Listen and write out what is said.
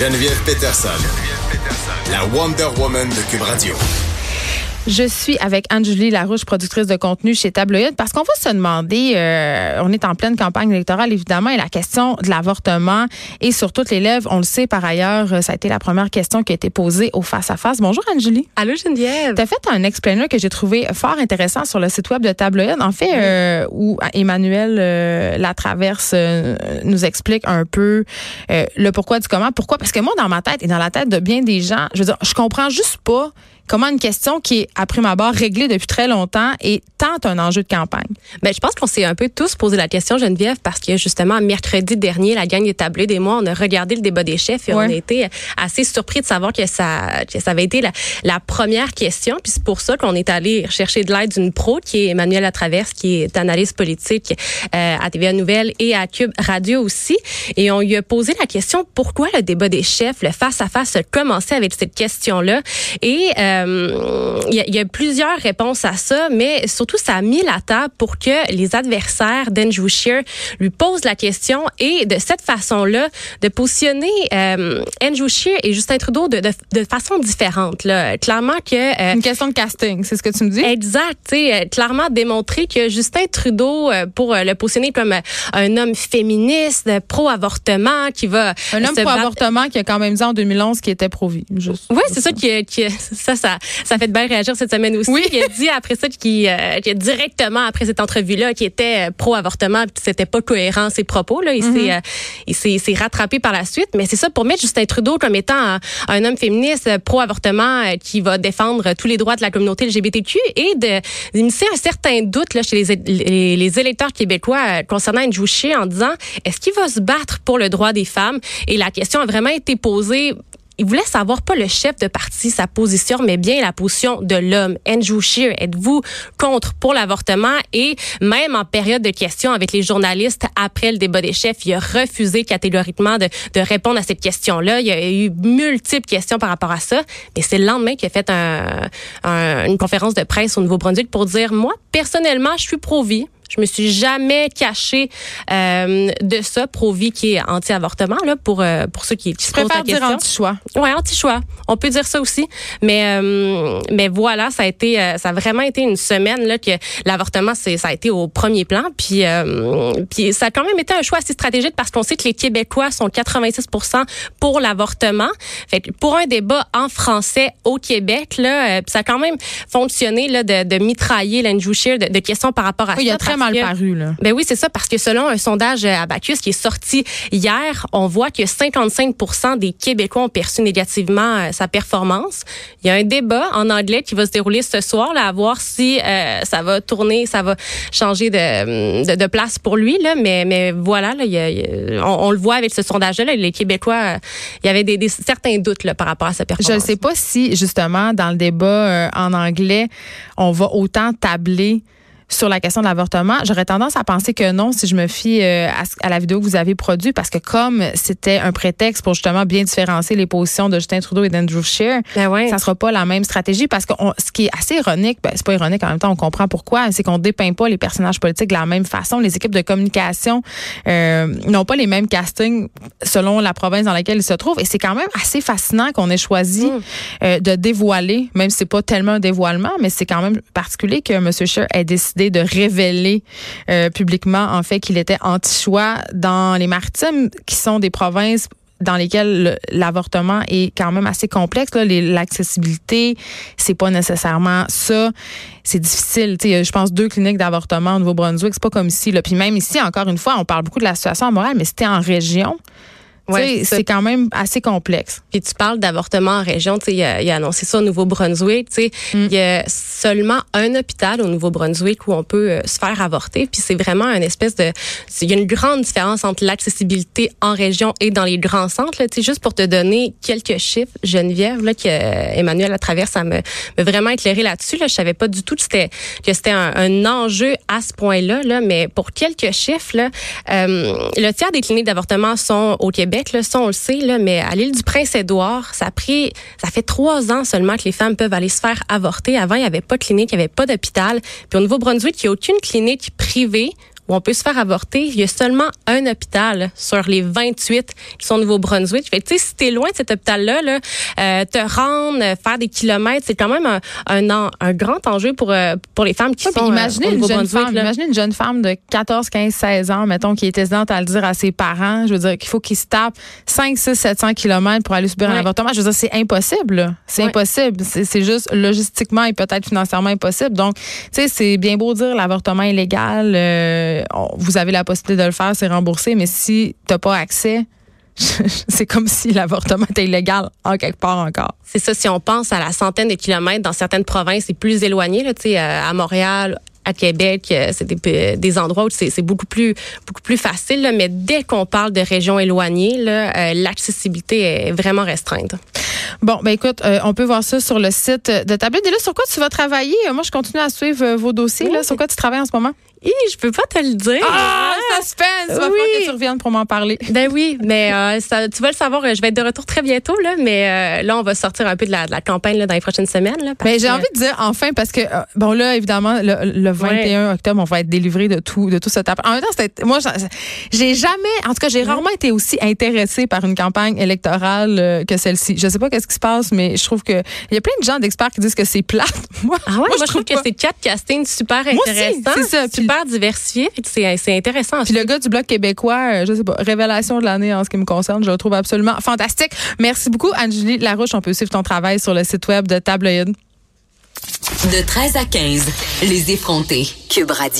Geneviève Peterson, la Wonder Woman de Cube Radio. Je suis avec Anne-Julie Larouche, productrice de contenu chez Tabloïd, parce qu'on va se demander, euh, on est en pleine campagne électorale évidemment, et la question de l'avortement est sur toutes les lèvres. On le sait par ailleurs, euh, ça a été la première question qui a été posée au face-à-face. Bonjour Anne-Julie. Allô Geneviève. Tu as fait un explainer que j'ai trouvé fort intéressant sur le site web de Tabloïd, en fait, euh, où Emmanuel euh, Latraverse nous explique un peu le pourquoi du comment. Pourquoi? Parce que moi, dans ma tête et dans la tête de bien des gens, je veux dire, je comprends juste pas comment une question qui est, à prime abord, réglée depuis très longtemps est tant un enjeu de campagne? Ben, je pense qu'on s'est un peu tous posé la question, Geneviève, parce que justement, mercredi dernier, la gang des tablés des mois, on a regardé le débat des chefs et Ouais. on a été assez surpris de savoir que ça, que ça avait été la, la première question. Puis c'est pour ça qu'on est allé chercher de l'aide d'une pro qui est Emmanuel Latraverse, qui est analyste politique euh, à TVA Nouvelle et à Cube Radio aussi. Et on lui a posé la question pourquoi le débat des chefs, le face-à-face, a commencé avec cette question-là? Et euh, il y, a- il y a plusieurs réponses à ça, mais surtout, ça a mis la table pour que les adversaires d'Andrew Scheer lui posent la question et de cette façon-là, de positionner euh, Andrew Scheer et Justin Trudeau de, de, de façon différente. Là. Clairement que... euh, Une question de casting, c'est ce que tu me dis? Exact, tu sais, euh, clairement démontré que Justin Trudeau, euh, pour euh, le positionner comme euh, un homme féministe, euh, pro-avortement, qui va Un homme pro-avortement qui a quand même dit en 2011 qu'il était pro-vie. Oui, c'est ça qui, qui ça, ça, ça fait de bien réagir cette semaine aussi. Oui. Il a dit après ça qu'il, euh, a directement après cette entrevue-là, qui était euh, pro-avortement, c'était pas cohérent ses propos. Là, il s'est, euh, il s'est, rattrapé par la suite. Mais c'est ça pour mettre Justin Trudeau comme étant un, un homme féministe euh, pro-avortement euh, qui va défendre tous les droits de la communauté LGBTQ et de d'initier un certain doute là chez les, les, les électeurs québécois concernant Andrew Scheer en disant est-ce qu'il va se battre pour le droit des femmes? Et la question a vraiment été posée il voulait savoir pas le chef de parti, sa position, mais bien la position de l'homme. Andrew Scheer, êtes-vous contre pour l'avortement? Et même en période de questions avec les journalistes après le débat des chefs, il a refusé catégoriquement de, répondre à cette question-là. Il y a eu multiples questions par rapport à ça. Mais c'est le lendemain qu'il a fait un- un- une conférence de presse au Nouveau-Brunswick pour dire, moi, personnellement, je suis pro-vie. Je me suis jamais cachée euh, de ça, pro-vie qui est anti-avortement, là, pour, euh, pour ceux qui, qui se posent la préfère dire question. anti-choix. Ouais, anti-choix. On peut dire ça aussi. Mais euh, mais voilà, ça a été euh, ça a vraiment été une semaine là que l'avortement c'est ça a été au premier plan puis euh, puis ça a quand même été un choix assez stratégique parce qu'on sait que les Québécois sont 86% pour l'avortement. Fait que pour un débat en français au Québec là, euh, ça a quand même fonctionné là de, de mitrailler l'Andrew Scheer de, de questions par rapport à Oui, il ça. a très parce mal que- paru, là. ben oui, c'est ça, parce que selon un sondage à Bacchus qui est sorti hier, on voit que 55% des Québécois ont perçu négativement euh, sa performance. Il y a un débat en anglais qui va se dérouler ce soir, là, à voir si euh, ça va tourner, ça va changer de, de, de place pour lui. Là, mais, mais voilà, là, il y a- il y a- on, on le voit avec ce sondage-là, là, les Québécois, euh, il y avait des, des- certains doutes là, par rapport à sa performance. Je ne sais pas si, justement, dans le débat euh, en anglais, on va autant tabler sur la question de l'avortement. J'aurais tendance à penser que non si je me fie euh, à, la vidéo que vous avez produite parce que comme c'était un prétexte pour justement bien différencier les positions de Justin Trudeau et d'Andrew Scheer, Ben ouais. ça sera pas la même stratégie parce que on- ce qui est assez ironique, ben, c'est pas ironique en même temps, on comprend pourquoi, c'est qu'on dépeint pas les personnages politiques de la même façon. Les équipes de communication euh, n'ont pas les mêmes castings selon la province dans laquelle ils se trouvent et c'est quand même assez fascinant qu'on ait choisi Mm. euh, de dévoiler, même si c'est pas tellement un dévoilement, mais c'est quand même particulier que M. Scheer ait décidé de révéler euh, publiquement en fait qu'il était anti-choix dans les maritimes qui sont des provinces dans lesquelles le- l'avortement est quand même assez complexe. L'accessibilité, c'est pas nécessairement ça. C'est difficile. Je pense deux cliniques d'avortement au Nouveau-Brunswick. C'est pas comme ici. Là. Puis même ici, encore une fois, on parle beaucoup de la situation à Montréal, mais c'était en région. Ouais, c'est quand même assez complexe. Puis tu parles d'avortement en région, tu sais, il a, il a annoncé ça au Nouveau-Brunswick, tu sais, il y a seulement un hôpital au Nouveau-Brunswick où on peut euh, se faire avorter, puis c'est vraiment une espèce de il y a une grande différence entre l'accessibilité en région et dans les grands centres, là, tu sais, juste pour te donner quelques chiffres, Geneviève là que euh, Emmanuel à travers ça me, me vraiment éclairé là-dessus là, je savais pas du tout que c'était que c'était un, un enjeu à ce point-là là, mais pour quelques chiffres là, euh, le tiers des cliniques d'avortement sont au Québec, ça on le sait, mais à l'île du Prince-Édouard, ça ça fait trois ans seulement que les femmes peuvent aller se faire avorter. Avant, il n'y avait pas de clinique, il n'y avait pas d'hôpital. Puis au Nouveau-Brunswick, il n'y a aucune clinique privée où on peut se faire avorter, il y a seulement un hôpital sur les 28 qui sont au Nouveau-Brunswick. Fait tu sais, si t'es loin de cet hôpital-là, là, euh, te rendre, faire des kilomètres, c'est quand même un, un, un, grand enjeu pour, euh, pour les femmes qui sont imaginez euh, au une jeune femme, Imaginez une jeune femme de 14, 15, 16 ans, mettons, qui est hésitante à le dire à ses parents. Je veux dire qu'il faut qu'ils se tapent 5, 6, 700 kilomètres pour aller subir un avortement. Je veux dire, c'est impossible. C'est impossible. C'est juste logistiquement et peut-être financièrement impossible. Donc, tu sais, c'est bien beau dire l'avortement est légal. Euh, vous avez la possibilité de le faire, c'est remboursé. Mais si tu n'as pas accès, c'est comme si l'avortement était illégal en quelque part encore. C'est ça, si on pense à la centaine de kilomètres dans certaines provinces, c'est plus éloigné, là, euh, à Montréal, à Québec, euh, c'est des, des, endroits où c'est beaucoup plus beaucoup plus facile. Là, mais dès qu'on parle de régions éloignées, l'accessibilité est vraiment restreinte. Bon, ben écoute, euh, on peut voir ça sur le site de Tableau. Et là, sur quoi tu vas travailler? Moi, je continue à suivre vos dossiers. Là. Sur quoi tu travailles en ce moment? Hi, je peux pas te le dire. Ah, suspense! Il va falloir que tu reviennes pour m'en parler. Ben oui, mais euh, ça, tu vas le savoir, je vais être de retour très bientôt, là, mais euh, là, on va sortir un peu de la, de la campagne là, dans les prochaines semaines. Là, mais j'ai envie de dire enfin, parce que, euh, bon, là, évidemment, le, 21 octobre, on va être délivré de tout, de tout ce tapage. En même temps, moi, j'ai jamais, en tout cas, j'ai rarement été aussi intéressée par une campagne électorale que celle-ci. Je sais pas qu'est-ce qui se passe, mais je trouve que il y a plein de gens d'experts qui disent que c'est plate. moi, ah ouais, moi, je, trouve, que c'est quatre castings super intéressants. c'est ça super diversifié. C'est intéressant. Puis le gars du Bloc québécois, euh, je sais pas, révélation de l'année en ce qui me concerne, je le trouve absolument fantastique. Merci beaucoup, Angélie Larouche. On peut suivre ton travail sur le site web de Tabloïd. De 13 à 15, les effrontés. Cube Radio.